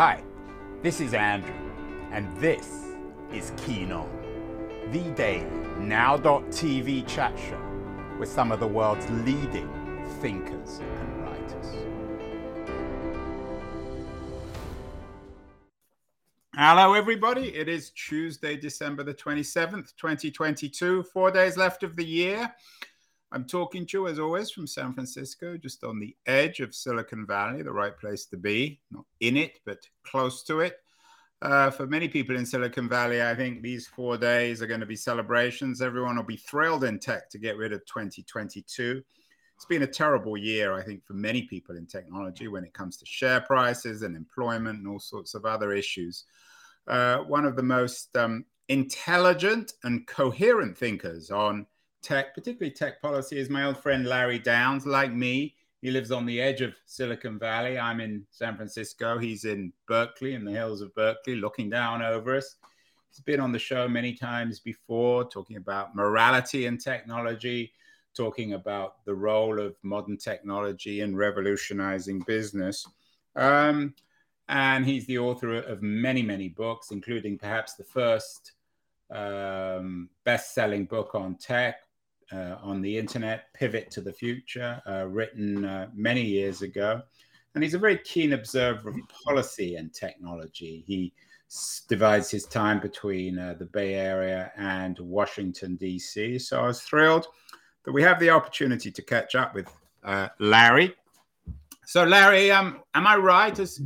Hi, this is Andrew, and this is Keen On, the daily now.tv chat show with some of the world's leading thinkers and writers. Hello, everybody. It is Tuesday, December the 27th, 2022. Four days left of the year. I'm talking to you, as always, from San Francisco, just on the edge of Silicon Valley, the right place to be. Not in it, but close to it. Uh, for many people in Silicon Valley, I think these four days are going to be celebrations. Everyone will be thrilled in tech to get rid of 2022. It's been a terrible year, I think, for many people in technology when it comes to share prices and employment and all sorts of other issues. Uh, one of the most um, intelligent and coherent thinkers on tech, particularly tech policy, is my old friend Larry Downes. Like me, he lives on the edge of Silicon Valley. I'm in San Francisco. He's in Berkeley, in the hills of Berkeley, looking down over us. He's been on the show many times before, talking about morality and technology, talking about the role of modern technology in revolutionizing business. Um, and he's the author of many, many books, including perhaps the first um, best selling book on tech, uh, on the internet, Pivot to the Future, uh, written uh, many years ago. And he's a very keen observer of policy and technology. He s- divides his time between uh, the Bay Area and Washington, D.C. So I was thrilled that we have the opportunity to catch up with uh, Larry. So, Larry, um, am I right? Has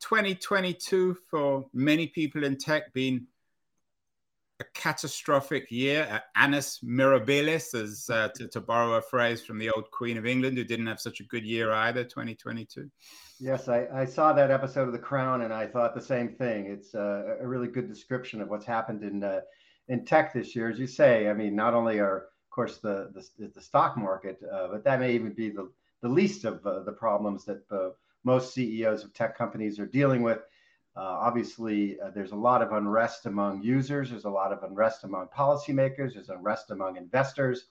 2022 for many people in tech been a catastrophic year, annus mirabilis, as uh, to, to, borrow a phrase from the old Queen of England, who didn't have such a good year either, 2022. Yes, I, I saw that episode of The Crown, and I thought the same thing. It's uh, a really good description of what's happened in uh, in tech this year, as you say. I mean, not only are, of course, the the, the stock market, uh, but that may even be the the least of uh, the problems that most CEOs of tech companies are dealing with. Uh, obviously, uh, there's a lot of unrest among users. There's a lot of unrest among policymakers. There's unrest among investors.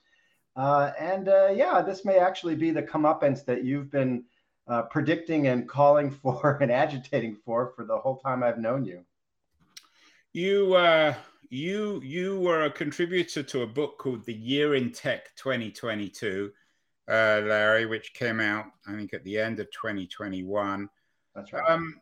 Uh, and uh, yeah, this may actually be the comeuppance that you've been uh, predicting and calling for and agitating for for the whole time I've known you. You, uh, you, you were a contributor to a book called The Year in Tech 2022, Larry, which came out I think at the end of 2021. That's right. Um,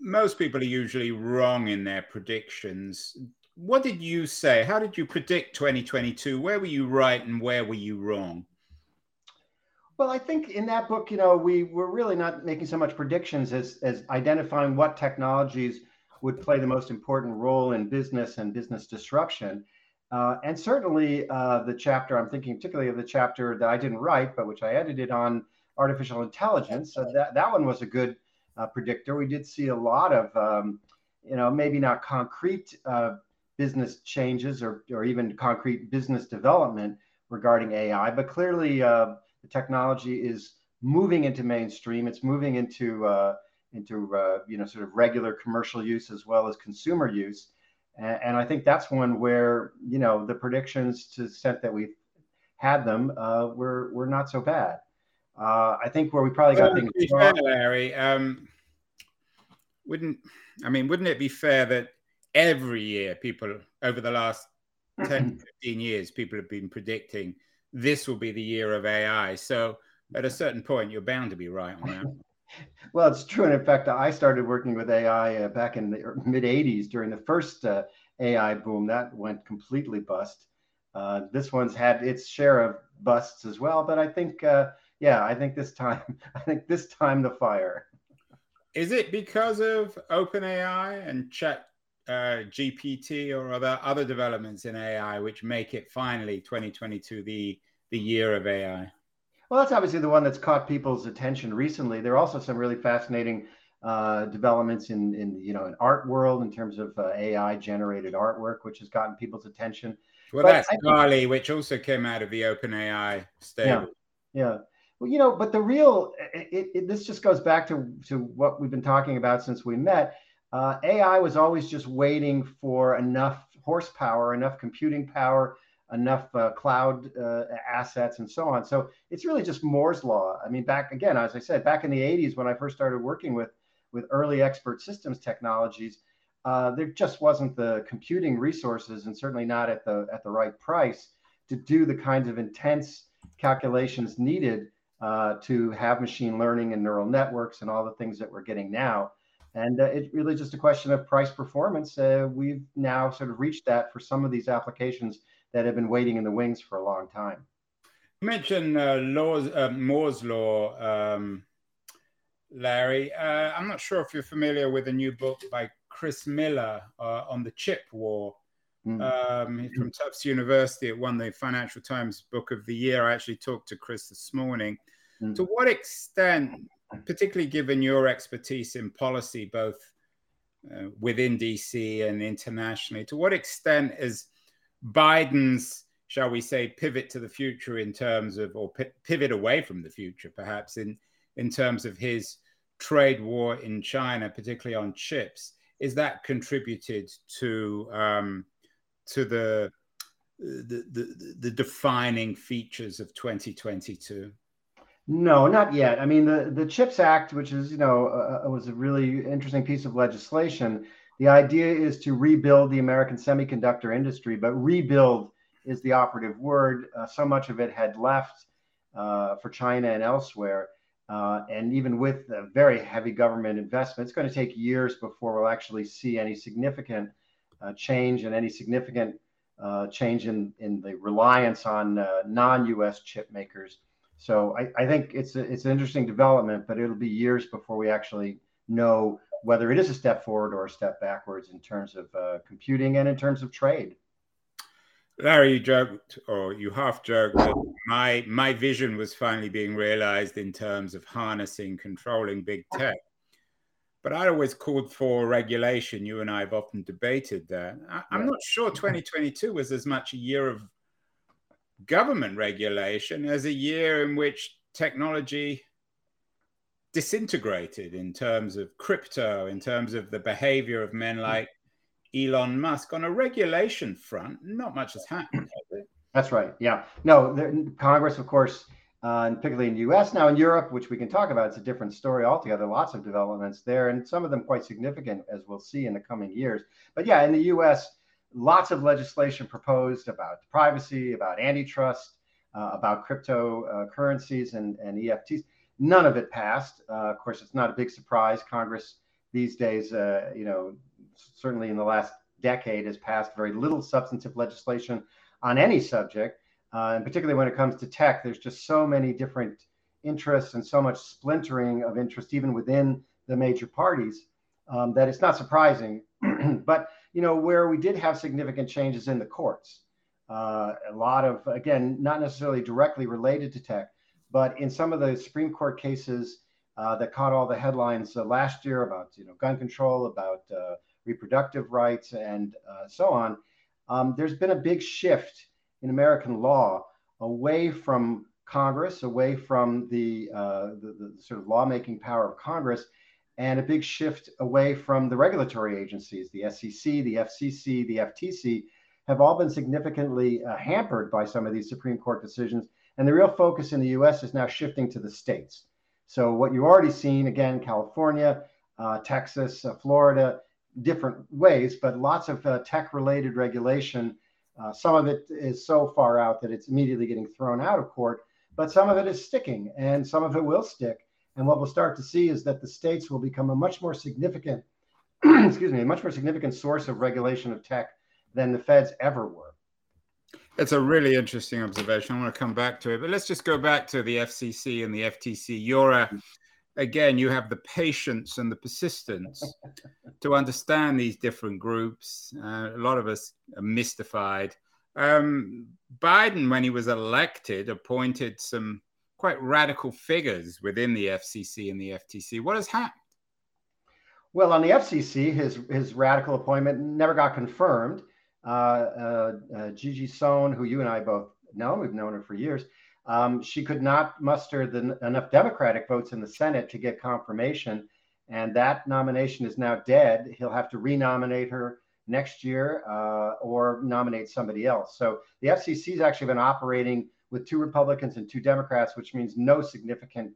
most people are usually wrong in their predictions. What did you say? How did you predict 2022? Where were you right and where were you wrong? Well, I think in that book, you know, we were really not making so much predictions as, as identifying what technologies would play the most important role in business and business disruption. Uh, and certainly uh, the chapter, I'm thinking particularly of the chapter that I didn't write, but which I edited on artificial intelligence. That, that one was a good uh, predictor. We did see a lot of, um, you know, maybe not concrete uh, business changes or, or even concrete business development regarding AI, but clearly uh, the technology is moving into mainstream. It's moving into uh, into uh, you know sort of regular commercial use as well as consumer use, and, and, I think that's one where you know the predictions to the extent that we've had them uh, were were not so bad. Uh, I think where we probably got things wrong. Fair, Larry, um, wouldn't I mean, wouldn't it be fair that every year people over the last 10, 15 years, people have been predicting this will be the year of AI. So at a certain point, you're bound to be right on that. well, it's true. And in fact, I started working with AI uh, back in the mid 80s during the first uh, AI boom. That went completely bust. Uh, this one's had its share of busts as well, but I think uh, yeah, I think this time, I think this time the fire. Is it because of OpenAI and Chat uh, GPT or other other developments in AI which make it finally 2022 the the year of AI? Well, that's obviously the one that's caught people's attention recently. There are also some really fascinating uh, developments in in you know in art world in terms of uh, AI generated artwork, which has gotten people's attention. Well, but that's DALL-E, which also came out of the OpenAI stable. Yeah, yeah. Well, you know, but the real it, it, this just goes back to to what we've been talking about since we met. Uh, AI was always just waiting for enough horsepower, enough computing power, enough uh, cloud uh, assets and so on. So it's really just Moore's law. I mean, back again, as I said, back in the 80s when I first started working with with early expert systems technologies, uh, there just wasn't the computing resources, and certainly not at the at the right price to do the kinds of intense calculations needed uh, to have machine learning and neural networks and all the things that we're getting now. And uh, it's really just a question of price performance. Uh, we've now sort of reached that for some of these applications that have been waiting in the wings for a long time. You mentioned uh, laws, uh, Moore's law, um, Larry. Uh, I'm not sure if you're familiar with a new book by Chris Miller uh, on the chip war. Mm. Um, from Tufts University. It won the Financial Times Book of the Year. I actually talked to Chris this morning. Mm. To what extent, particularly given your expertise in policy, both uh, within DC and internationally, to what extent is Biden's, shall we say, pivot to the future in terms of, or pivot away from the future, perhaps in in terms of his trade war in China, particularly on chips, is that contributed to um, to the, the the, the defining features of 2022? No, not yet. I mean, the the Chips Act, which is you know uh, was a really interesting piece of legislation, the idea is to rebuild the American semiconductor industry, but rebuild is the operative word. Uh, so much of it had left uh, for China and elsewhere. Uh, and even with very heavy government investment, it's going to take years before we'll actually see any significant change and any significant uh, change in, in the reliance on uh, non-U.S. chip makers. So I, I think it's a, it's an interesting development, but it'll be years before we actually know whether it is a step forward or a step backwards in terms of uh, computing and in terms of trade. Larry, you joked, or you half joked, that my my vision was finally being realized in terms of harnessing, controlling big tech. But I always called for regulation. You and I have often debated that. I, am not sure 2022 was as much a year of government regulation as a year in which technology disintegrated in terms of crypto, in terms of the behavior of men hmm. like Elon Musk. On a regulation front, not much has happened. That's right. Yeah. No, the, Congress, of course, uh, and particularly in the U.S. now in Europe, which we can talk about, it's a different story altogether. Lots of developments there, and some of them quite significant, as we'll see in the coming years. But yeah, in the U.S., lots of legislation proposed about privacy, about antitrust, uh, about cryptocurrencies uh, and, and EFTs. None of it passed. Uh, of course, it's not a big surprise. Congress these days, uh, you know, certainly in the last decade, has passed very little substantive legislation on any subject. Uh, and particularly when it comes to tech, there's just so many different interests and so much splintering of interest, even within the major parties, um, that it's not surprising. but you know, where we did have significant changes in the courts, uh, a lot of again, not necessarily directly related to tech, but in some of the Supreme Court cases uh, that caught all the headlines uh, last year about you know gun control, about uh, reproductive rights, and uh, so on, um, there's been a big shift in American law away from Congress, away from the, uh, the, the sort of lawmaking power of Congress, and a big shift away from the regulatory agencies, the SEC, the FCC, the FTC, have all been significantly uh, hampered by some of these Supreme Court decisions and the real focus in the US is now shifting to the states. So, what you've already seen, again, California, uh, Texas, uh, Florida, different ways, but lots of uh, tech related regulation. Uh, some of it is so far out that it's immediately getting thrown out of court, but some of it is sticking and some of it will stick. And what we'll start to see is that the states will become a much more significant, excuse me, a much more significant source of regulation of tech than the feds ever were. It's a really interesting observation. I want to come back to it, but let's just go back to the FCC and the FTC. You're a, again, you have the patience and the persistence to understand these different groups. Uh, a lot of us are mystified. Um, Biden, when he was elected, appointed some quite radical figures within the FCC and the FTC. What has happened? Well, on the FCC, his his radical appointment never got confirmed. Uh, uh, uh, Gigi Sohn, who you and I both know, we've known her for years. Um, she could not muster the, enough Democratic votes in the Senate to get confirmation, and that nomination is now dead. He'll have to renominate her next year uh, or nominate somebody else. So the FCC has actually been operating with two Republicans and two Democrats, which means no significant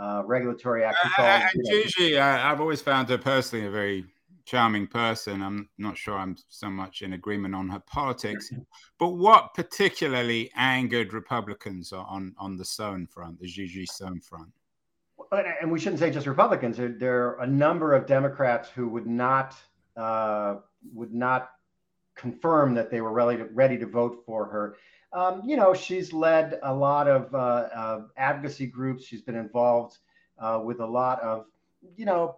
uh, regulatory action. Uh, Gigi, I've always found her personally a very charming person. I'm not sure I'm so much in agreement on her politics, but what particularly angered Republicans on on the Sohn front, the Gigi Sohn front? And we shouldn't say just Republicans. There, are a number of Democrats who would not uh, would not confirm that they were ready to, ready to vote for her. Um, you know, she's led a lot of uh, uh, advocacy groups. She's been involved uh, with a lot of, you know,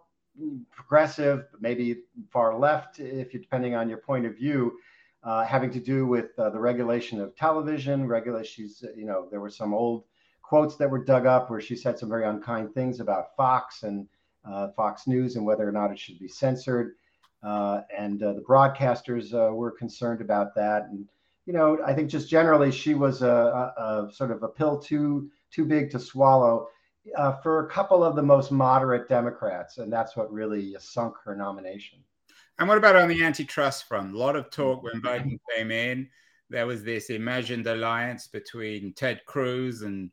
progressive, maybe far left, if you depending on your point of view, uh, having to do with uh, the regulation of television. Regulation, she's, you know, there were some old quotes that were dug up where she said some very unkind things about Fox and uh, Fox News and whether or not it should be censored. Uh, and uh, the broadcasters uh, were concerned about that. And you know, I think just generally she was a, a, a sort of a pill too too big to swallow uh, for a couple of the most moderate Democrats, and that's what really sunk her nomination. And what about on the antitrust front? A lot of talk when Biden came in. There was this imagined alliance between Ted Cruz and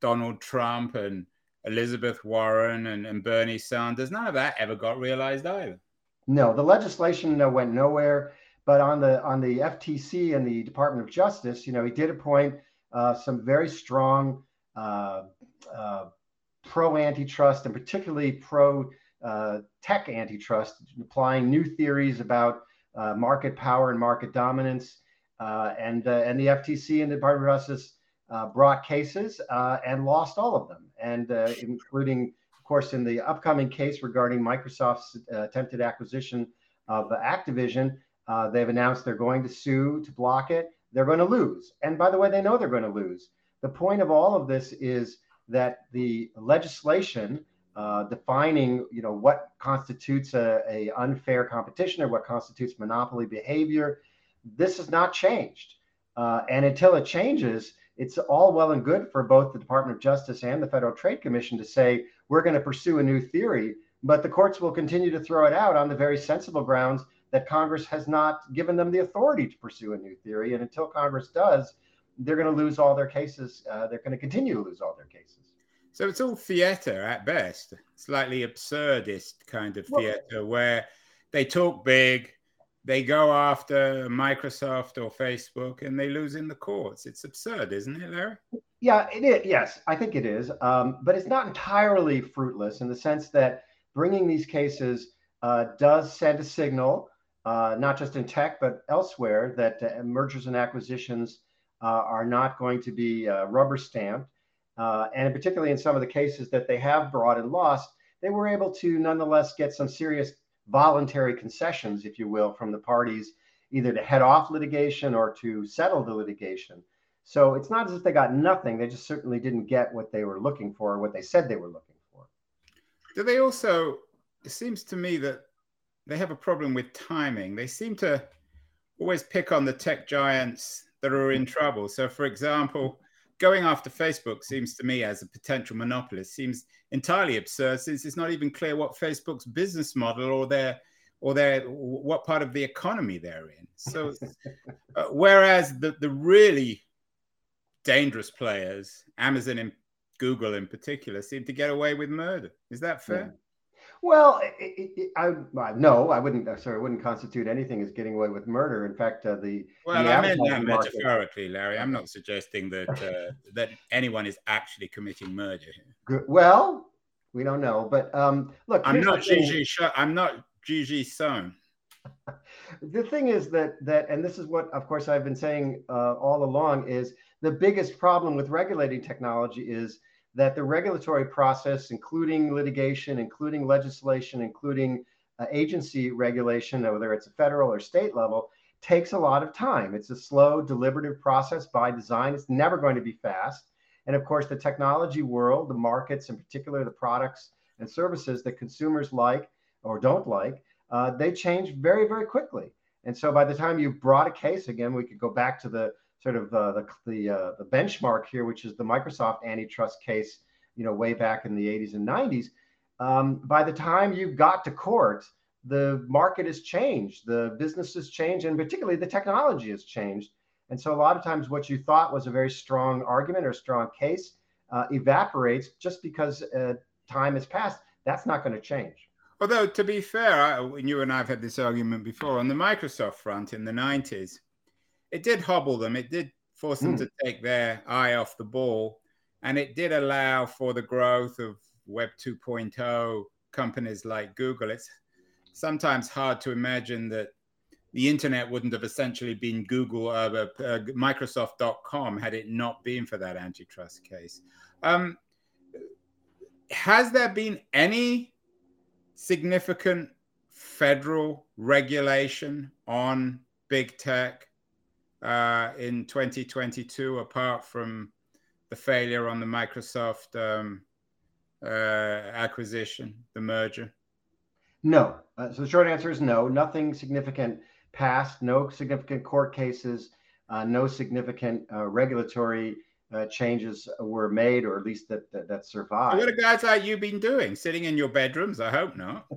Donald Trump and Elizabeth Warren and, and Bernie Sanders. None of that ever got realized either. No, the legislation went nowhere. But on the on the FTC and the Department of Justice, you know, he did appoint uh, some very strong uh, uh, pro antitrust and particularly pro uh, tech antitrust, applying new theories about uh, market power and market dominance. and and the FTC and the Department of Justice brought cases and lost all of them, and including of course, in the upcoming case regarding Microsoft's uh, attempted acquisition of Activision, uh, they've announced they're going to sue to block it. They're going to lose. And by the way, they know they're going to lose. The point of all of this is that the legislation uh, defining, you know, what constitutes a, a, unfair competition or what constitutes monopoly behavior, this has not changed. Uh, and until it changes, it's all well and good for both the Department of Justice and the Federal Trade Commission to say, we're going to pursue a new theory. But the courts will continue to throw it out on the very sensible grounds that Congress has not given them the authority to pursue a new theory. And until Congress does, they're going to lose all their cases. Uh, they're going to continue to lose all their cases. So it's all theater at best, slightly absurdist kind of theater well, where they talk big, they go after Microsoft or Facebook and they lose in the courts. It's absurd, isn't it, Larry? Yeah, it is. Yes, I think it is. Um, but it's not entirely fruitless in the sense that bringing these cases uh, does send a signal, uh, not just in tech, but elsewhere, that uh, mergers and acquisitions are not going to be uh, rubber stamped. Uh, and particularly in some of the cases that they have brought and lost, they were able to nonetheless get some serious voluntary concessions, if you will, from the parties, either to head off litigation or to settle the litigation. So it's not as if they got nothing. They just certainly didn't get what they were looking for, or what they said they were looking for. Do they also, it seems to me that they have a problem with timing. They seem to always pick on the tech giants that are in trouble. So, for example, going after Facebook seems to me as a potential monopolist seems entirely absurd since it's not even clear what Facebook's business model or their or their what part of the economy they're in. So, uh, whereas the the really dangerous players, Amazon and Google in particular, seem to get away with murder. Is that fair? Yeah. Well, it, it, I, no, I wouldn't. Sorry, I wouldn't constitute anything as getting away with murder. In fact, uh, the well, the I meant that metaphorically, Larry. I'm not suggesting that uh, that anyone is actually committing murder here. Well, we don't know, but um, look, I'm not Gigi. I'm not Gigi Sohn. the thing is that that, and this is what, of course, I've been saying uh, all along is the biggest problem with regulating technology is that the regulatory process, including litigation, including legislation, including uh, agency regulation, whether it's a federal or state level, takes a lot of time. It's a slow, deliberative process by design. It's never going to be fast. And of course, the technology world, the markets, in particular, the products and services that consumers like or don't like, uh, they change very, very quickly. And so by the time you've brought a case, again, we could go back to the sort of uh, the the, uh, the benchmark here, which is the Microsoft antitrust case, you know, way back in the 80s and 90s. Um, by the time you got to court, the market has changed, the business has changed, and particularly the technology has changed. And so a lot of times what you thought was a very strong argument or strong case uh, evaporates just because uh, time has passed. That's not going to change. Although, to be fair, I, you and I have had this argument before on the Microsoft front in the 90s. It did hobble them, it did force them mm. to take their eye off the ball, and it did allow for the growth of Web 2.0 companies like Google. It's sometimes hard to imagine that the internet wouldn't have essentially been Google, uh, uh, Microsoft.com had it not been for that antitrust case. Um, has there been any significant federal regulation on big tech uh, in 2022, apart from the failure on the Microsoft um, uh, acquisition, the merger? No. Uh, so the short answer is no. Nothing significant passed, no significant court cases, uh, no significant uh, regulatory uh, changes were made, or at least that that, that survived. What are guys like you been doing? Sitting in your bedrooms? I hope not.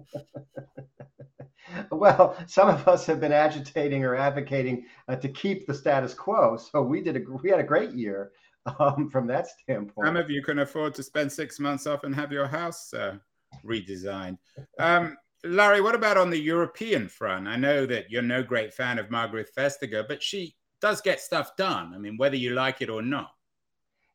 well, some of us have been agitating or advocating uh, to keep the status quo. So we did a we had a great year um, from that standpoint. Some of you can afford to spend six months off and have your house uh, redesigned. Um, Larry, what about on the European front? I know that you're no great fan of Margaret Vestager, but she does get stuff done. I mean, whether you like it or not.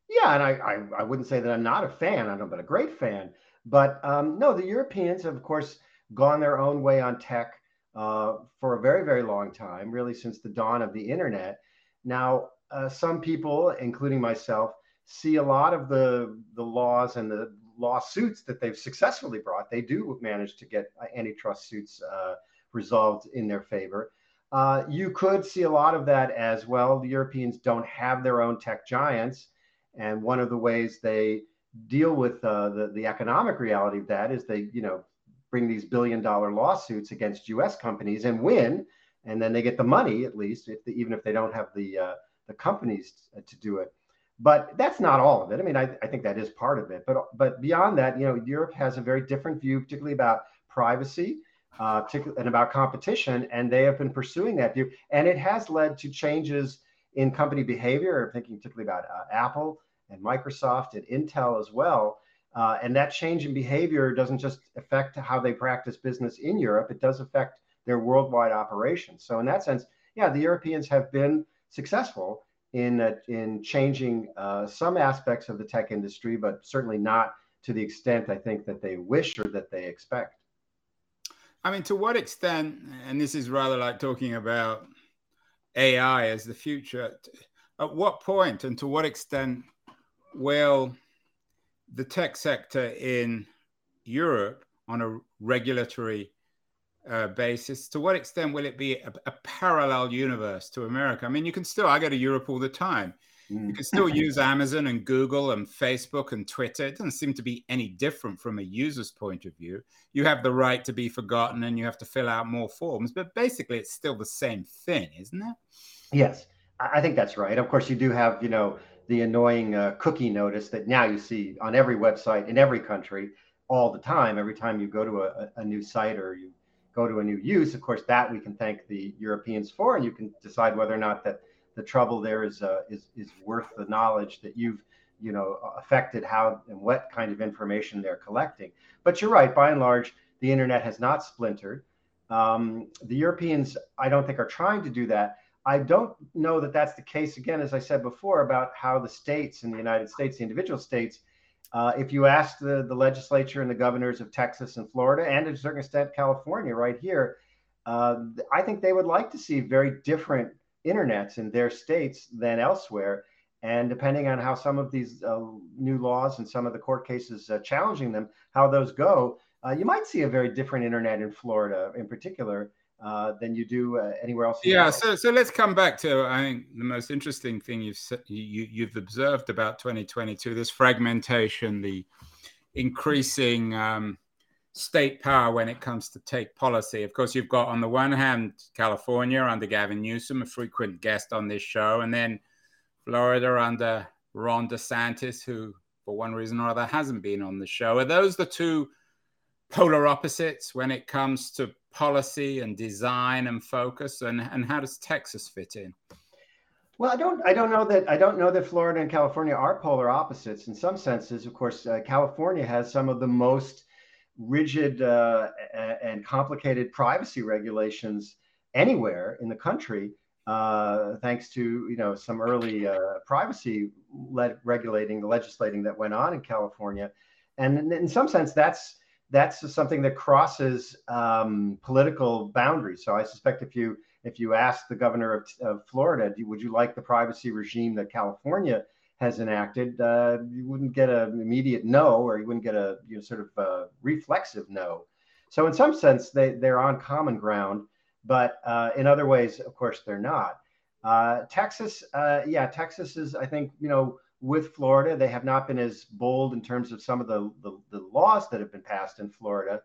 Yeah, and I, I, I wouldn't say that I'm not a fan. I know, but a great fan. But um, no, the Europeans have, of course, gone their own way on tech uh, for a very, very long time, really since the dawn of the internet. Now, uh, some people, including myself, see a lot of the the laws and the lawsuits that they've successfully brought, they do manage to get antitrust suits uh, resolved in their favor. Uh, you could see a lot of that as well. The Europeans don't have their own tech giants. And one of the ways they deal with uh, the, the economic reality of that is they, you know, bring these billion dollar lawsuits against US companies and win. And then they get the money, at least, if even if they don't have the, uh, the companies to do it but that's not all of it. I mean, I, I think that is part of it. But but beyond that, you know, Europe has a very different view, particularly about privacy, uh, and about competition, and they have been pursuing that view, and it has led to changes in company behavior. Thinking particularly about uh, Apple and Microsoft and Intel as well. Uh, and that change in behavior doesn't just affect how they practice business in Europe; it does affect their worldwide operations. So in that sense, yeah, the Europeans have been successful in uh, in changing uh, some aspects of the tech industry, but certainly not to the extent I think that they wish or that they expect. I mean, to what extent, and this is rather like talking about AI as the future, at what point and to what extent will the tech sector in Europe on a regulatory uh, basis, to what extent will it be a, a, parallel universe to America? I mean, you can still, I go to Europe all the time. Mm. You can still use Amazon and Google and Facebook and Twitter. It doesn't seem to be any different from a user's point of view. You have the right to be forgotten and you have to fill out more forms, but basically it's still the same thing, isn't it? Yes, I think that's right. Of course, you do have, you know, the annoying uh, cookie notice that now you see on every website in every country all the time. Every time you go to a, a new site or you go to a new use. Of course, that we can thank the Europeans for, and you can decide whether or not that the trouble there is uh, is is worth the knowledge that you've you know affected how and what kind of information they're collecting. But you're right. By and large, the internet has not splintered. Um, the Europeans, I don't think, are trying to do that. I don't know that that's the case. Again, as I said before, about how the states in the United States, the individual states, uh, if you ask the, the legislature and the governors of Texas and Florida, and to a certain extent California, right here, uh, I think they would like to see very different internets in their states than elsewhere. And depending on how some of these uh, new laws and some of the court cases uh, challenging them, how those go, uh, you might see a very different internet in Florida, in particular, uh, than you do uh, anywhere else. Yeah, so so let's come back to I think the most interesting thing you've you, you've observed about 2022: this fragmentation, the increasing um, state power when it comes to take policy. Of course, you've got on the one hand California under Gavin Newsom, a frequent guest on this show, and then Florida under Ron DeSantis, who for one reason or other hasn't been on the show. Are those the two polar opposites when it comes to policy and design and focus, and, and how does Texas fit in? Well, I don't. I don't know that. I don't know that Florida and California are polar opposites. In some senses, of course, uh, California has some of the most rigid uh, and complicated privacy regulations anywhere in the country, uh, thanks to you know some early uh, privacy le- regulating, legislating that went on in California, and in, in some sense, that's that's something that crosses um, political boundaries. So I suspect if you if you ask the governor of, of Florida, would you like the privacy regime that California has enacted, uh, you wouldn't get an immediate no, or you wouldn't get a you know, sort of reflexive no. So in some sense, they they're on common ground, but uh, in other ways, of course, they're not. Uh, Texas, uh, yeah, Texas is, I think, you know, with Florida, they have not been as bold in terms of some of the the, the laws that have been passed in Florida.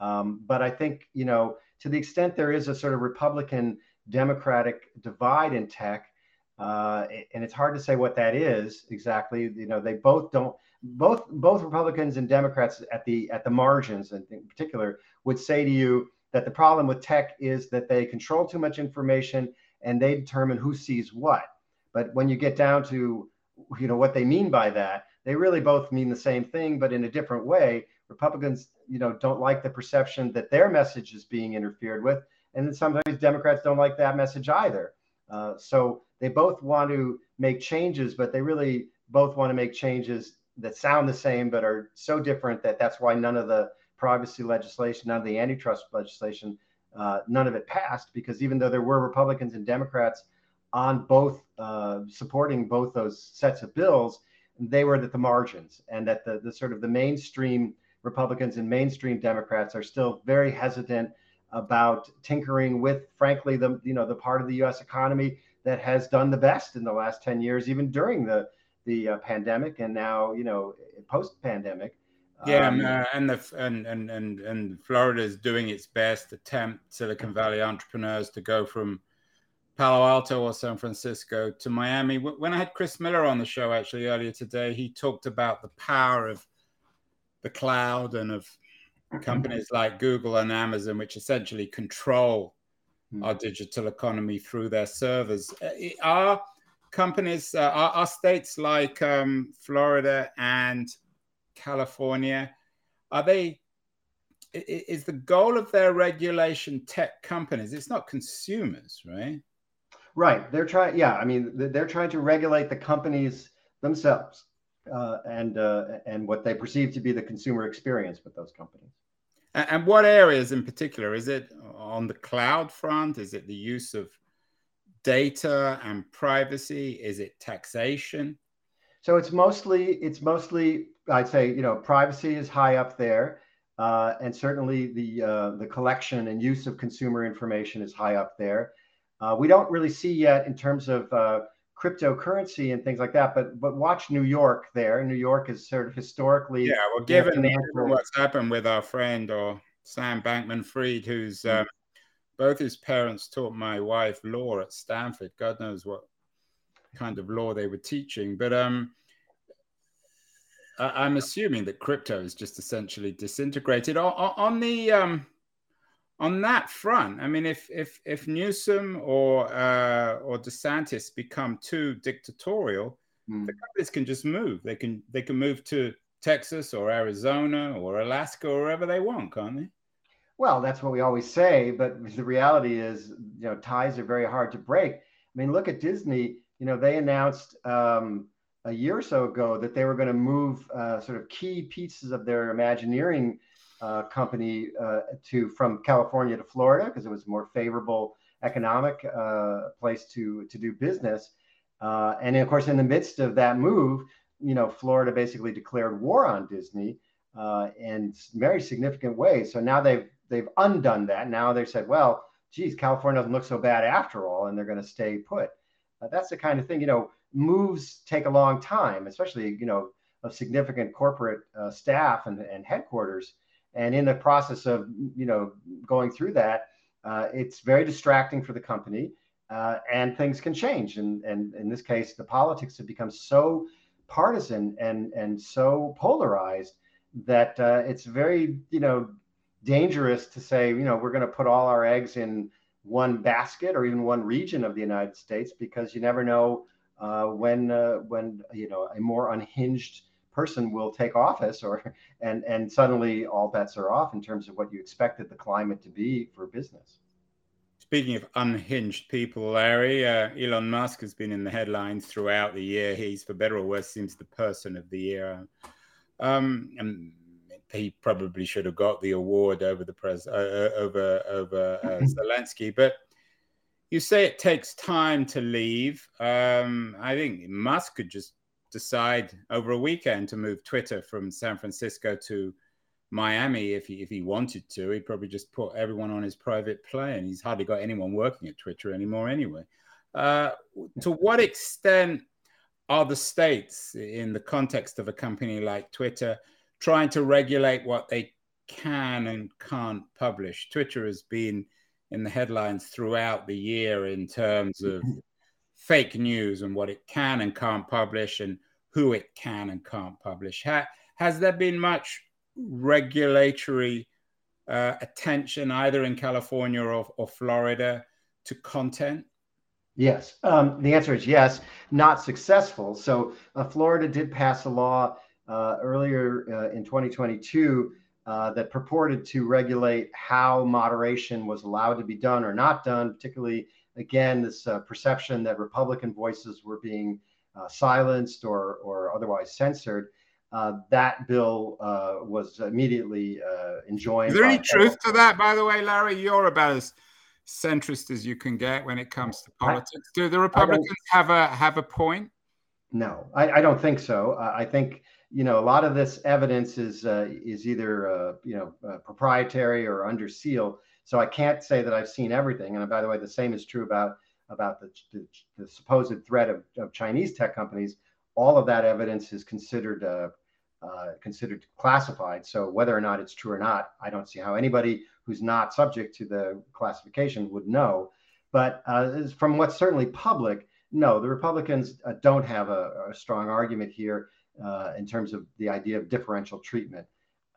Um, but I think, you know, to the extent there is a sort of Republican Democratic divide in tech, uh, and it's hard to say what that is exactly. You know, they both don't. Both both Republicans and Democrats at the at the margins, in particular, would say to you that the problem with tech is that they control too much information and they determine who sees what. But when you get down to you know what they mean by that, they really both mean the same thing, but in a different way. Republicans, you know, don't like the perception that their message is being interfered with, and then sometimes Democrats don't like that message either. Uh, so they both want to make changes, but they really both want to make changes that sound the same but are so different that that's why none of the privacy legislation, none of the antitrust legislation, uh, none of it passed because even though there were Republicans and Democrats on both uh, supporting both those sets of bills, they were at the margins, and that the, the sort of the mainstream Republicans and mainstream Democrats are still very hesitant about tinkering with, frankly, the you know the part of the U.S. economy that has done the best in the last 10 years, even during the the uh, pandemic and now you know post pandemic. Yeah, um, uh, and the and and and and Florida is doing its best to tempt Silicon Valley entrepreneurs to go from Palo Alto or San Francisco to Miami. When I had Chris Miller on the show actually earlier today, he talked about the power of the cloud and of companies like Google and Amazon, which essentially control mm. our digital economy through their servers. Uh, are companies, uh, are, are, states like um, Florida and California, are they? Is the goal of their regulation tech companies? It's not consumers, right? Right. They're trying. Yeah. I mean, they're trying to regulate the companies themselves uh, and uh, and what they perceive to be the consumer experience with those companies. And what areas in particular? Is it on the cloud front? Is it the use of data and privacy? Is it taxation? So it's mostly it's mostly I'd say you know privacy is high up there, uh, and certainly the uh, the collection and use of consumer information is high up there. Uh, we don't really see yet in terms of uh, cryptocurrency and things like that. But but watch New York there. New York is sort of historically yeah. Well, given what's happened with our friend or Sam Bankman-Fried, who's mm-hmm. um, both his parents taught my wife law at Stanford. God knows what kind of law they were teaching, but um. I'm assuming that crypto is just essentially disintegrated. On, on the um, on that front, I mean, if if if Newsom or uh, or DeSantis become too dictatorial, mm. the companies can just move. They can they can move to Texas or Arizona or Alaska or wherever they want, can't they? Well, that's what we always say, but the reality is, you know, ties are very hard to break. I mean, look at Disney. You know, they announced um, a year or so ago that they were going to move uh, sort of key pieces of their Imagineering uh, company uh, to from California to Florida because it was a more favorable economic uh, place to to do business. Uh, and of course, in the midst of that move, you know, Florida basically declared war on Disney uh, in very significant ways. So now they've they've undone that. Now they said, well, geez, California doesn't look so bad after all, and they're going to stay put. Uh, that's the kind of thing, you know, moves take a long time, especially you know of significant corporate staff and, and headquarters. And in the process of you know going through that, uh, it's very distracting for the company, uh, and things can change. And and in this case, the politics have become so partisan and and so polarized that uh, it's very you know dangerous to say, you know, we're going to put all our eggs in one basket or even one region of the United States because you never know uh, when uh, when you know a more unhinged person will take office or and and suddenly all bets are off in terms of what you expected the climate to be for business. Speaking of unhinged people, Larry, uh, Elon Musk has been in the headlines throughout the year. He's, for better or worse, seems the person of the year. Um, and he probably should have got the award over the pres uh, uh over over uh, Zelensky. But you say it takes time to leave. Um, I think Musk could just decide over a weekend to move Twitter from San Francisco to Miami if he if he wanted to. He'd probably just put everyone on his private plane. He's hardly got anyone working at Twitter anymore anyway. Uh, to what extent are the states, in the context of a company like Twitter, trying to regulate what they can and can't publish. Twitter has been in the headlines throughout the year in terms of fake news and what it can and can't publish and who it can and can't publish. Ha- has there been much regulatory uh, attention either in California or, or, Florida to content? Yes, um, the answer is yes, not successful. So, uh, Florida did pass a law uh, earlier uh, in 2022 uh, that purported to regulate how moderation was allowed to be done or not done, particularly, again, this perception that Republican voices were being silenced or, or otherwise censored. Uh, that bill uh, was immediately uh, enjoined. Is there any truth to that, by the way, Larry? You're about as centrist as you can get when it comes to politics. Do the Republicans have a have a point? No, I, I don't think so. I think you know, a lot of this evidence is uh, is either uh, you know uh, proprietary or under seal. So I can't say that I've seen everything. And by the way, the same is true about about the, the, the supposed threat of, of Chinese tech companies. All of that evidence is considered uh, uh, considered classified. So whether or not it's true or not, I don't see how anybody who's not subject to the classification would know. But uh, from what's certainly public, no, the Republicans don't have a, a strong argument here uh, in terms of the idea of differential treatment.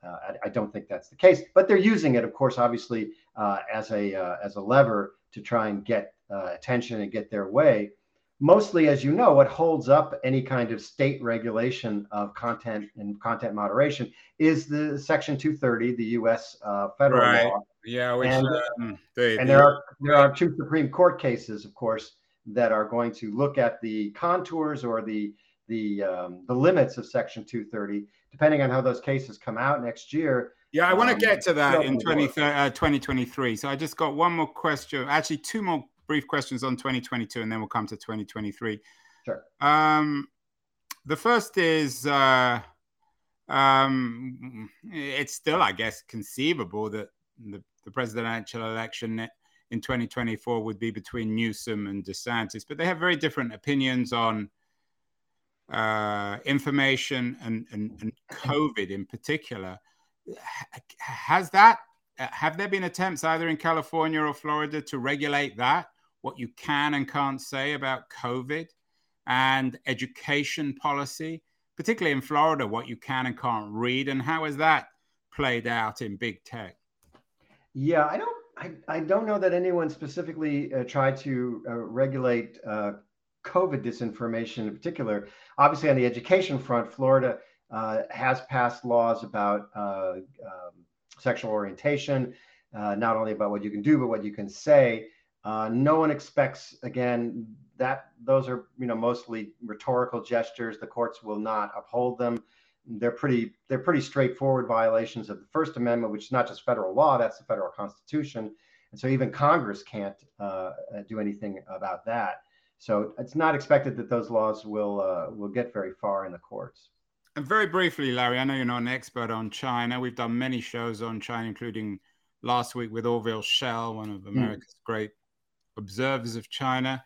Uh, I, I, don't think that's the case, but they're using it, of course, obviously uh, as a uh, as a lever to try and get uh, attention and get their way. Mostly, as you know, what holds up any kind of state regulation of content and content moderation is the Section 230, the U.S. Uh, federal right. law. Yeah, which, and, um, they, and there are there are two Supreme Court cases, of course, that are going to look at the contours or the the um, the limits of Section 230, depending on how those cases come out next year. Yeah, I want to um, get to that in 20, uh, 2023. So I just got one more question, actually two more brief questions on 2022, and then we'll come to 2023. Sure. Um, the first is uh, um, it's still, I guess, conceivable that the, the presidential election in 2024 would be between Newsom and DeSantis, but they have very different opinions on uh, information and, and, and COVID in particular. Has that have there been attempts either in California or Florida to regulate that, what you can and can't say about COVID and education policy, particularly in Florida, what you can and can't read, and how has that played out in big tech? Yeah, I don't. I, I don't know that anyone specifically uh, tried to uh, regulate uh, COVID disinformation in particular. Obviously, on the education front, Florida uh, has passed laws about uh, um, sexual orientation, uh, not only about what you can do, but what you can say. Uh, no one expects, again, that those are you know mostly rhetorical gestures. The courts will not uphold them. They're pretty they're pretty straightforward violations of the First Amendment, which is not just federal law; that's the federal Constitution. And so even Congress can't uh, do anything about that. So it's not expected that those laws will uh, will get very far in the courts. And very briefly, Larry, I know you're not an expert on China. We've done many shows on China, including last week with Orville Schell, one of hmm. America's mm. great observers of China.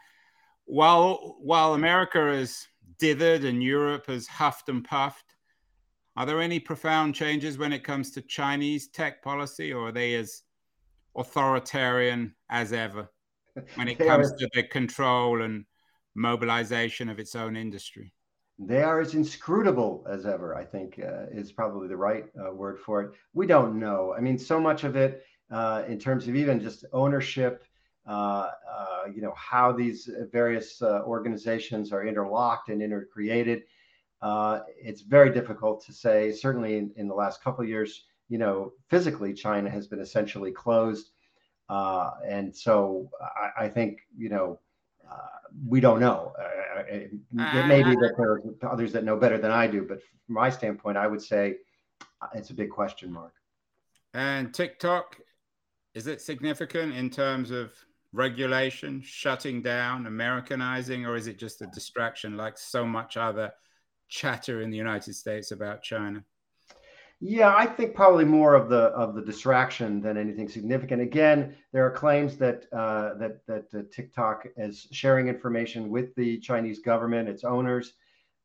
While while America has dithered and Europe has huffed and puffed, are there any profound changes when it comes to Chinese tech policy, or are they as authoritarian as ever? When it comes to the control and mobilization of its own industry? they are as inscrutable as ever. I think uh, is probably the right uh, word for it. We don't know. I mean, so much of it uh, in terms of even just ownership. Uh, uh, you know how these various uh, organizations are interlocked and intercreated. it's very difficult to say. Certainly, in, in the last couple of years, you know, physically, China has been essentially closed, and so I, I think you know we don't know. Uh, it, may be that there are others that know better than I do, but from my standpoint, I would say uh, it's a big question mark. And TikTok, is it significant in terms of regulation, shutting down, Americanizing, or is it just a distraction like so much other chatter in the United States about China? Yeah, I think probably more of the of the distraction than anything significant. Again, there are claims that uh, that that uh, TikTok is sharing information with the Chinese government, its owners.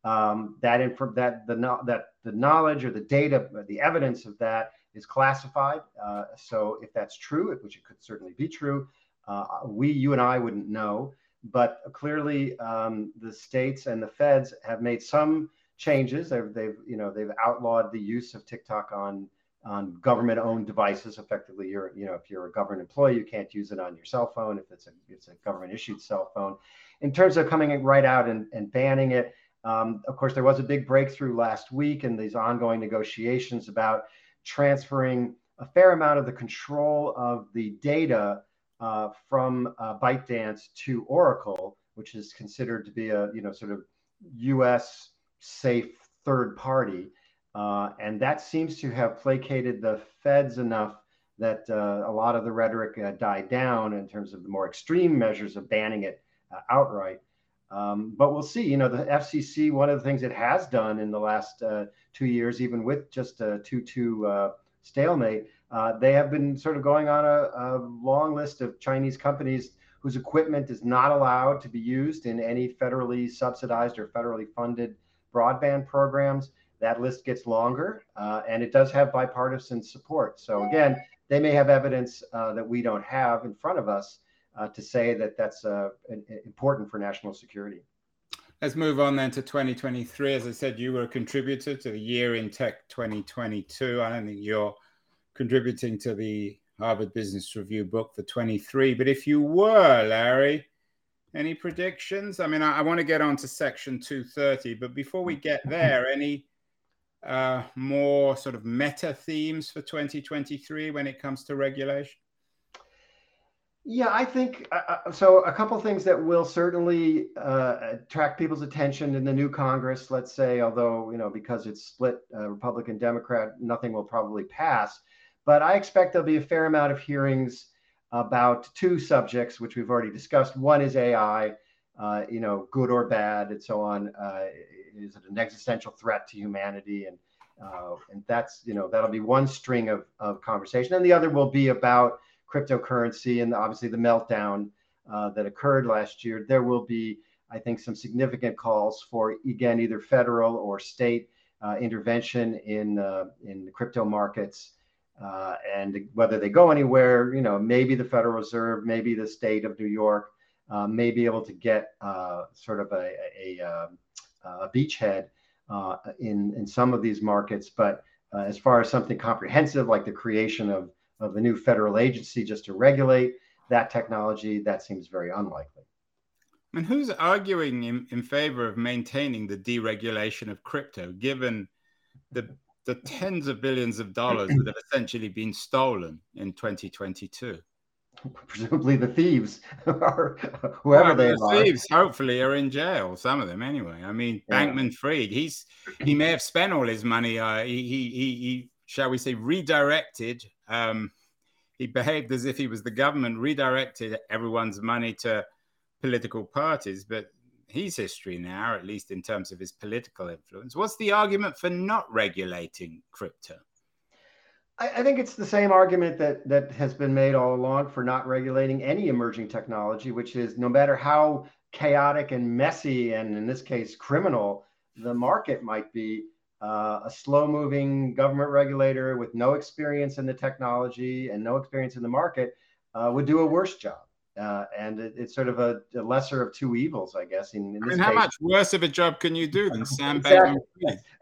Um, that inf- that the no- that the knowledge or the data, the evidence of that is classified. Uh, so if that's true, which it could certainly be true, uh, we, you and I wouldn't know. But clearly, um, the states and the feds have made some changes. They've, they've, you know, they've outlawed the use of TikTok on on government-owned devices. Effectively, you're, you know, if you're a government employee, you can't use it on your cell phone if it's a it's a government-issued cell phone. In terms of coming right out and, and banning it, um, of course, there was a big breakthrough last week in these ongoing negotiations about transferring a fair amount of the control of the data uh, from uh, ByteDance to Oracle, which is considered to be a you know sort of U.S safe third party. Uh, and that seems to have placated the feds enough that uh, a lot of the rhetoric uh, died down in terms of the more extreme measures of banning it uh, outright. Um, but we'll see. You know, the FCC, one of the things it has done in the last uh, two years, even with just a 2 2 uh, stalemate, they have been sort of going on a, a long list of Chinese companies whose equipment is not allowed to be used in any federally subsidized or federally funded broadband programs. That list gets longer, uh, and it does have bipartisan support. So again, they may have evidence uh, that we don't have in front of us uh, to say that that's uh, important for national security. Let's move on then to 2023. As I said, you were a contributor to the Year in Tech 2022. I don't think you're contributing to the Harvard Business Review book for 23, but if you were, Larry, any predictions? I mean, I, I want to get on to section 230, but before we get there, any uh, more sort of meta themes for 2023 when it comes to regulation? Yeah, I think uh, uh so. A couple things that will certainly uh, attract people's attention in the new Congress. Let's say, although you know, because it's split uh, Republican Democrat, nothing will probably pass. But I expect there'll be a fair amount of hearings about two subjects, which we've already discussed. One is AI, uh, you know, good or bad, and so on. Uh, is it an existential threat to humanity? And uh, and that's you know that'll be one string of of conversation, and the other will be about cryptocurrency and obviously the meltdown uh, that occurred last year. There will be, I think, some significant calls for again either federal or state uh, intervention in uh, in the crypto markets. Uh, and whether they go anywhere, you know, maybe the Federal Reserve, maybe the state of New York uh, may be able to get uh, sort of a, a, a, um, a beachhead uh, in, in some of these markets. But uh, as far as something comprehensive like the creation of, of a new federal agency just to regulate that technology, that seems very unlikely. And who's arguing in, in favor of maintaining the deregulation of crypto, given the the tens of billions of dollars that have essentially been stolen in 2022. Presumably the thieves or whoever well, they the are. Thieves hopefully are in jail. Some of them anyway. I mean, yeah. Bankman Fried. He's he may have spent all his money. Uh, he, he he he shall we say redirected. Um, he behaved as if he was the government, redirected everyone's money to political parties, but his history now, at least in terms of his political influence. What's the argument for not regulating crypto? I, I, think it's the same argument that that has been made all along for not regulating any emerging technology, which is no matter how chaotic and messy, and in this case criminal, the market might be. Uh, a slow-moving government regulator with no experience in the technology and no experience in the market uh, would do a worse job. Uh, and it, it's sort of a, a, lesser of two evils, I guess. In, in I mean, how case. much worse of a job can you do than Sam exactly.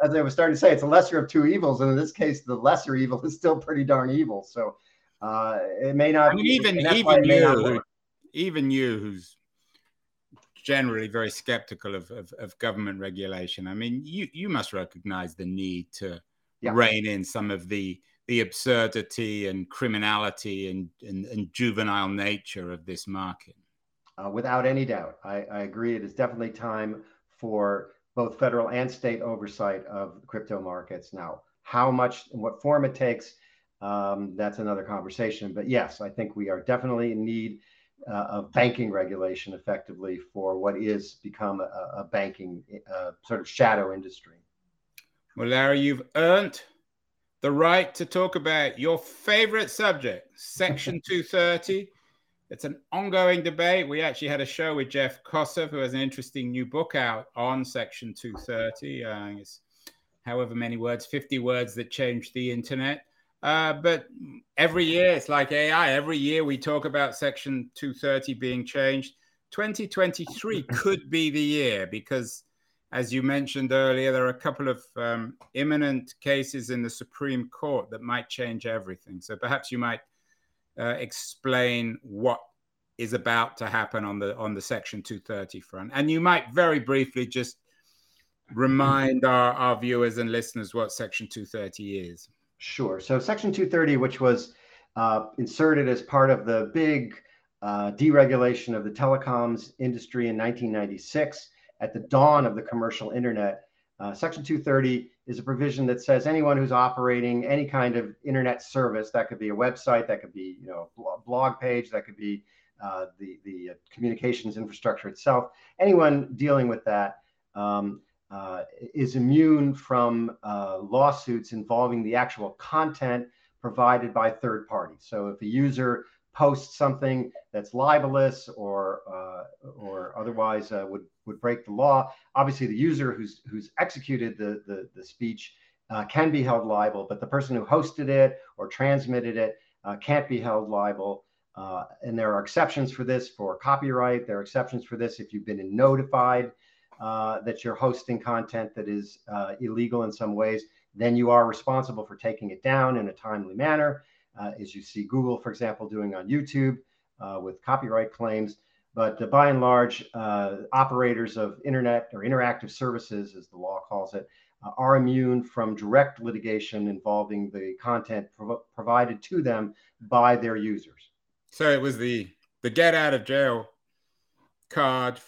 As I was starting to say, it's a lesser of two evils, and in this case, the lesser evil is still pretty darn evil. So uh, it may not. I mean, even even you, even you, who's generally very skeptical of, of, of, government regulation. I mean, you you must recognize the need to yeah. rein in some of the the absurdity and criminality and, and, and juvenile nature of this market. Uh, without any doubt, I, I agree. It is definitely time for both federal and state oversight of crypto markets. Now, how much and what form it takes, um, that's another conversation. But yes, I think we are definitely in need uh, of banking regulation effectively for what is become a, a banking uh, sort of shadow industry. Well, Larry, you've earned the right to talk about your favorite subject, Section 230. It's an ongoing debate. We actually had a show with Jeff Kosseff, who has an interesting new book out on Section 230. Uh, it's however many words, 50 words that changed the internet. Uh, but every year, it's like AI. Every year we talk about Section 230 being changed. 2023 could be the year because, as you mentioned earlier, there are a couple of um, imminent cases in the Supreme Court that might change everything. So perhaps you might uh, explain what is about to happen on the on the Section 230 front, and you might very briefly just remind our, our viewers and listeners what Section 230 is. Sure. So Section 230, which was uh, inserted as part of the big uh, deregulation of the telecoms industry in 1996 at the dawn of the commercial internet. Uh, Section 230 is a provision that says anyone who's operating any kind of internet service, that could be a website, that could be you know a blog page, that could be uh, the the communications infrastructure itself, anyone dealing with that um, uh, is immune from uh, lawsuits involving the actual content provided by third parties. So if a user posts something that's libelous or uh, or otherwise uh, would would break the law, obviously the user who's who's executed the the, the speech uh, can be held liable, but the person who hosted it or transmitted it uh, can't be held liable. and there are exceptions for this for copyright. There are exceptions for this if you've been notified uh, that you're hosting content that is uh, illegal in some ways, then you are responsible for taking it down in a timely manner, uh, as you see Google, for example, doing on YouTube uh, with copyright claims. But by and large, uh, operators of internet or interactive services, as the law calls it, are immune from direct litigation involving the content prov- provided to them by their users. So it was the the get out of jail card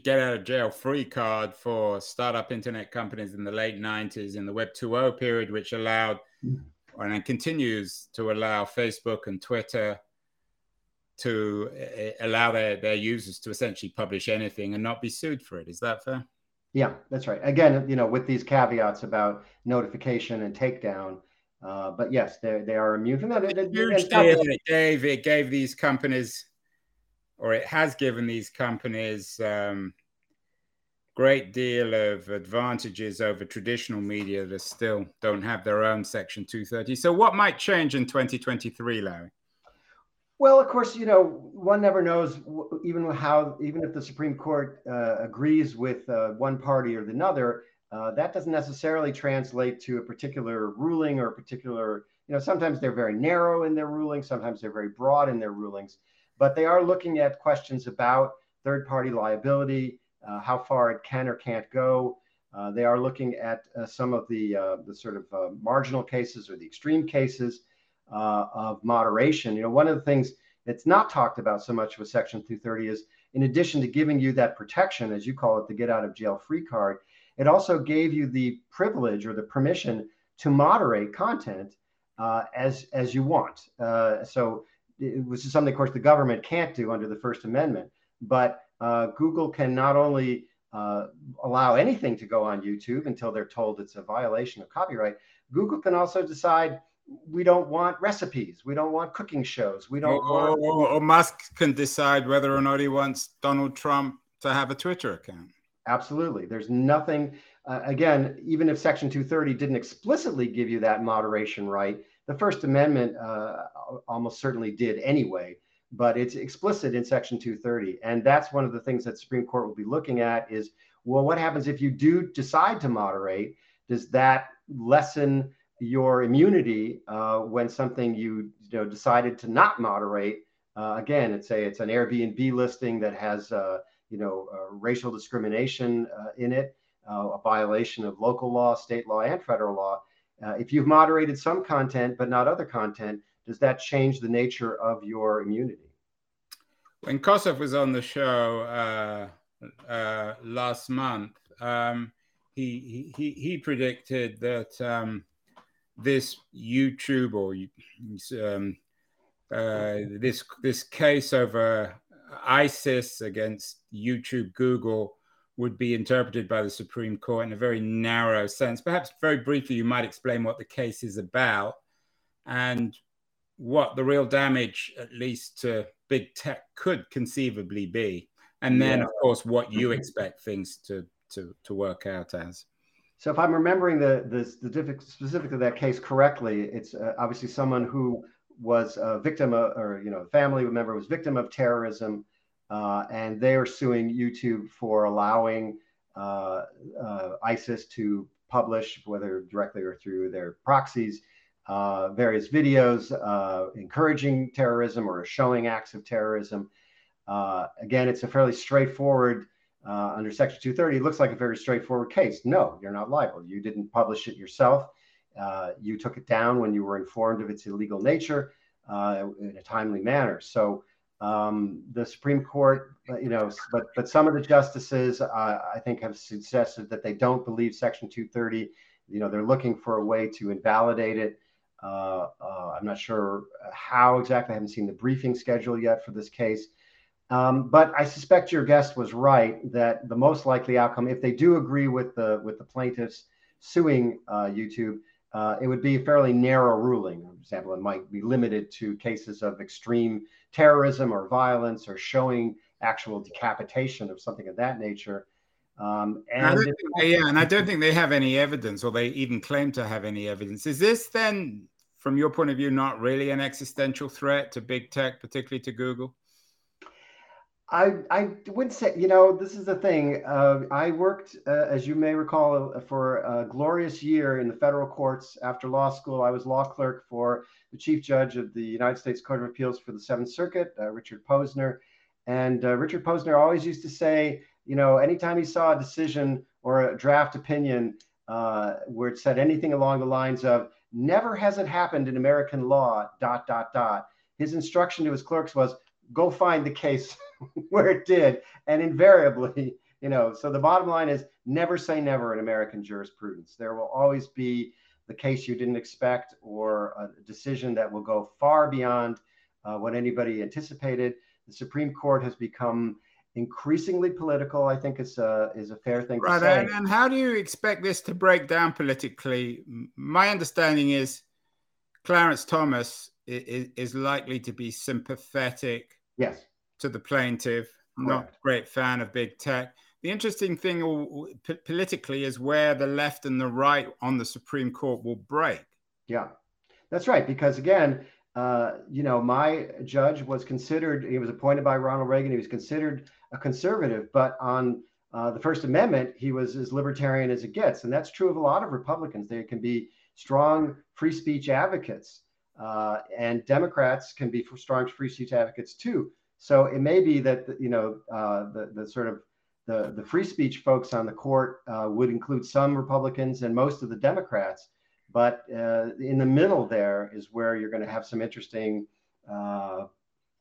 get out of jail free card for startup internet companies in the late 90s in the Web 2.0 period, which allowed and continues to allow Facebook and Twitter to uh, allow their, their users to essentially publish anything and not be sued for it. Is that fair? Yeah, that's right. Again, you know, with these caveats about notification and takedown. Uh, but yes, they they are immune from that. Huge deal it gave it gave these companies or it has given these companies um, great deal of advantages over traditional media that still don't have their own Section 230. So, what might change in 2023, Larry? Well, of course, you know, one never knows even how, even if the Supreme Court uh, agrees with uh, one party or another, uh, that doesn't necessarily translate to a particular ruling or a particular, you know, sometimes they're very narrow in their rulings, sometimes they're very broad in their rulings but they are looking at questions about third party liability, uh, how far it can or can't go. Uh, they are looking at uh, some of the, the sort of marginal cases or the extreme cases uh, of moderation. You know, one of the things that's not talked about so much with Section 230 is in addition to giving you that protection, as you call it, the get out of jail free card, it also gave you the privilege or the permission to moderate content as, as you want. so which is something, of course, the government can't do under the First Amendment. But uh, Google can not only uh, allow anything to go on YouTube until they're told it's a violation of copyright, Google can also decide we don't want recipes, we don't want cooking shows, we don't or, want. Or, or Musk can decide whether or not he wants Donald Trump to have a Twitter account. Absolutely. There's nothing, uh, again, even if Section 230 didn't explicitly give you that moderation right, the First Amendment uh, almost certainly did anyway. but it's explicit in Section 230. And that's one of the things that Supreme Court will be looking at is, well, what happens if you do decide to moderate? Does that lessen your immunity uh, when something you, you know decided to not moderate? Uh, again, it's a it's an Airbnb listing that has uh, you know racial discrimination uh, in it, uh, a violation of local law, state law, and federal law. Uh, if you've moderated some content but not other content, does that change the nature of your immunity? When Kosseff was on the show uh, uh, last month, um, he, he he predicted that um, this YouTube or um, uh, this this case over ISIS against YouTube, Google would be interpreted by the Supreme Court in a very narrow sense. Perhaps very briefly, you might explain what the case is about and what the real damage, at least to big tech, could conceivably be. And then, yeah. of course, what you expect things to, to, to work out as. So, if I'm remembering the, the, the specific of that case correctly, it's uh, obviously someone who was a victim of, or, you know, a family member was victim of terrorism uh, and they are suing YouTube for allowing uh, uh, ISIS to publish, whether directly or through their proxies, uh, various videos uh, encouraging terrorism or showing acts of terrorism. Again, it's a fairly straightforward. Under Section 230, it looks like a very straightforward case. No, you're not liable. You didn't publish it yourself. you took it down when you were informed of its illegal nature in a timely manner. So um, the Supreme Court, uh, you know, but but some of the justices, uh, I think, have suggested that they don't believe Section 230. You know, they're looking for a way to invalidate it. Uh, uh, I'm not sure how exactly. I haven't seen the briefing schedule yet for this case. Um, but I suspect your guest was right that the most likely outcome, if they do agree with the with the plaintiffs suing uh, YouTube, uh, it would be a fairly narrow ruling. For example, it might be limited to cases of extreme terrorism or violence or showing actual decapitation of something of that nature. Um, and they, yeah, and I don't think they have any evidence, or they even claim to have any evidence. Is this then, from your point of view, not really an existential threat to big tech, particularly to Google? I, I would say, you know, this is the thing. Uh, I worked, uh, as you may recall, uh, for a glorious year in the federal courts after law school. I was law clerk for the chief judge of the United States Court of Appeals for the Seventh Circuit, uh, Richard Posner. And uh, Richard Posner always used to say, you know, anytime he saw a decision or a draft opinion where it said anything along the lines of, never has it happened in American law, dot, dot, dot, his instruction to his clerks was, go find the case where it did. And invariably, you know, so the bottom line is never say never in American jurisprudence. There will always be the case you didn't expect or a decision that will go far beyond uh, what anybody anticipated. The Supreme Court has become increasingly political. I think is a is a fair thing right, to say. And, and how do you expect this to break down politically? My understanding is Clarence Thomas is, is likely to be sympathetic yes to the plaintiff, Correct. not great fan of big tech. The interesting thing politically is where the left and the right on the Supreme Court will break. Yeah, that's right. Because again, uh, you know, my judge was considered, he was appointed by Ronald Reagan. He was considered a conservative, but on uh, the First Amendment, he was as libertarian as it gets. And that's true of a lot of Republicans. They can be strong free speech advocates, uh, and Democrats can be strong free speech advocates too. So it may be that you know uh, the the sort of the the free speech folks on the court uh, would include some Republicans and most of the Democrats, but uh, in the middle there is where you're going to have some interesting uh,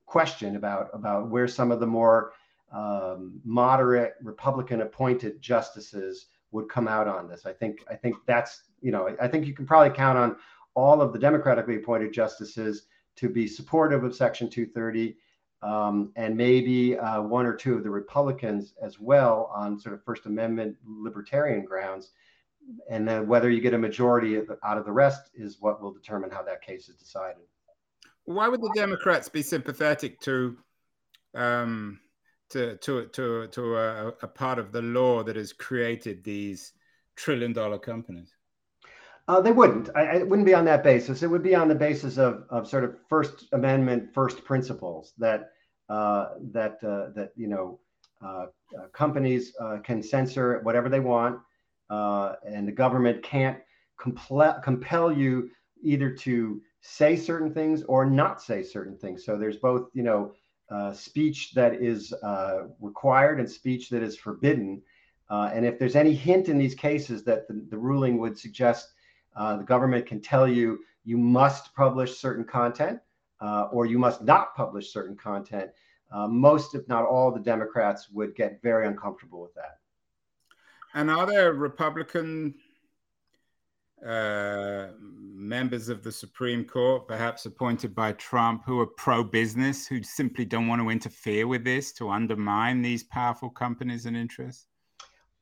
question about about where some of the more um, moderate Republican appointed justices would come out on this. I think I think that's you know I think you can probably count on all of the democratically appointed justices to be supportive of Section 230 um, and maybe uh, one or two of the Republicans as well on sort of First Amendment libertarian grounds. And then whether you get a majority out of the rest is what will determine how that case is decided. Why would the Democrats be sympathetic to um, to to to, to a, a part of the law that has created these trillion dollar companies? Uh, they wouldn't. I, it wouldn't be on that basis. It would be on the basis of, of sort of First Amendment, first principles that uh, that uh, that you know uh, uh, companies uh, can censor whatever they want, and the government can't compl- compel you either to say certain things or not say certain things. So there's both, you know, speech that is required and speech that is forbidden. and if there's any hint in these cases that the, the ruling would suggest uh, the government can tell you you must publish certain content uh, or you must not publish certain content. Uh, most, if not all, the Democrats would get very uncomfortable with that. And are there Republican uh, members of the Supreme Court, perhaps appointed by Trump, who are pro business, who simply don't want to interfere with this to undermine these powerful companies and interests?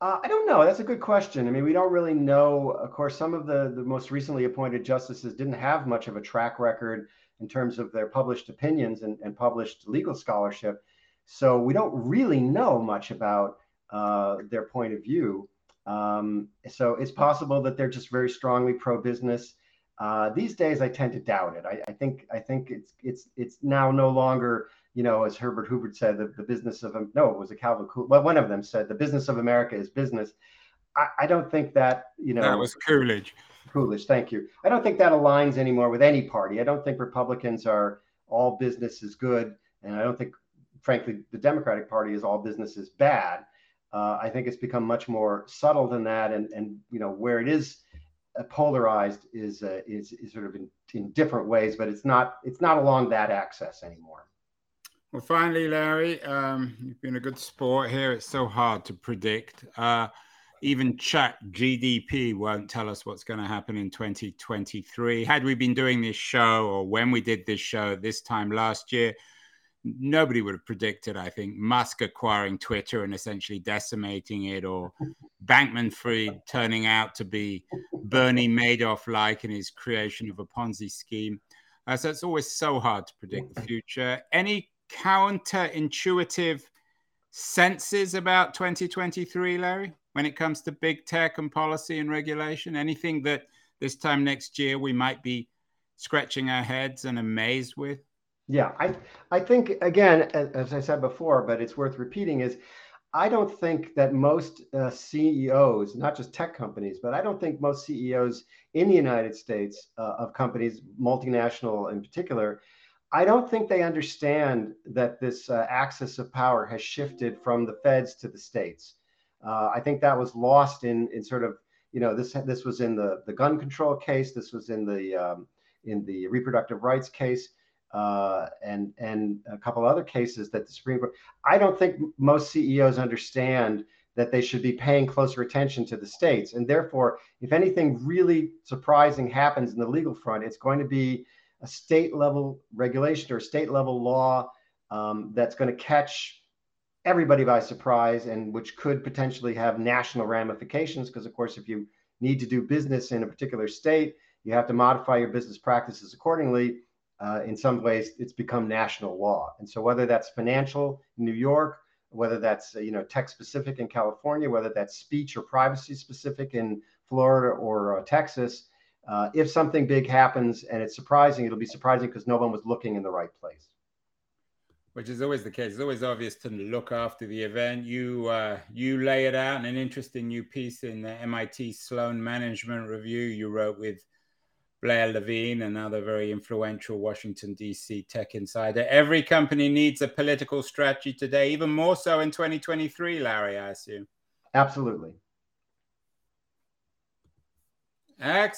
Uh, I don't know. That's a good question. I mean, we don't really know. Of course, some of the, the most recently appointed justices didn't have much of a track record in terms of their published opinions and, and published legal scholarship. So we don't really know much about uh, their point of view. Um, so it's possible that they're just very strongly pro-business. Uh, these days, I tend to doubt it. I, I, think I think it's it's it's now no longer you know, as Herbert Hoover said, the, the business of no, it was a Calvin Coolidge. Well, one of them said the business of America is business. I, I don't think that you know that was Coolidge. Coolidge, thank you. I don't think that aligns anymore with any party. I don't think Republicans are all business is good, and I don't think, frankly, the Democratic Party is all business is bad. Uh, I think it's become much more subtle than that, and and you know where it is polarized is, uh, is is sort of in, in different ways, but it's not it's not along that axis anymore. Well, finally, Larry, um, you've been a good sport here. It's so hard to predict. Uh, even chat GDP won't tell us what's going to happen in 2023. Had we been doing this show or when we did this show this time last year, nobody would have predicted, I think, Musk acquiring Twitter and essentially decimating it, or Bankman Fried turning out to be Bernie Madoff like in his creation of a Ponzi scheme. Uh, so it's always so hard to predict the future. Any counterintuitive senses about 2023, Larry, when it comes to big tech and policy and regulation? Anything that this time next year we might be scratching our heads and amazed with? Yeah, I I think again, as I said before, but it's worth repeating is I don't think that most uh, CEOs, not just tech companies, but I don't think most CEOs in the United States uh, of companies, multinational in particular, I don't think they understand that this uh, axis of power has shifted from the feds to the states. Uh, I think that was lost in in sort of you know this this was in the the gun control case. This was in the um, in the reproductive rights case. Uh, and and a couple other cases that the Supreme Court. I don't think most CEOs understand that they should be paying closer attention to the states, and therefore, if anything really surprising happens in the legal front, it's going to be a state level regulation or state level law um, that's going to catch everybody by surprise and which could potentially have national ramifications. Because, of course, if you need to do business in a particular state, you have to modify your business practices accordingly. Uh, in some ways, it's become national law. And so, whether that's financial in New York, whether that's you know tech specific in California, whether that's speech or privacy specific in Florida or uh, Texas, uh, if something big happens and it's surprising, it'll be surprising because no one was looking in the right place. Which is always the case. It's always obvious to look after the event. You uh, you lay it out in an interesting new piece in the MIT Sloan Management Review you wrote with Blair Levin, another very influential Washington, D.C. tech insider. Every company needs a political strategy today, even more so in 2023, Larry, I assume. Absolutely. Excellent.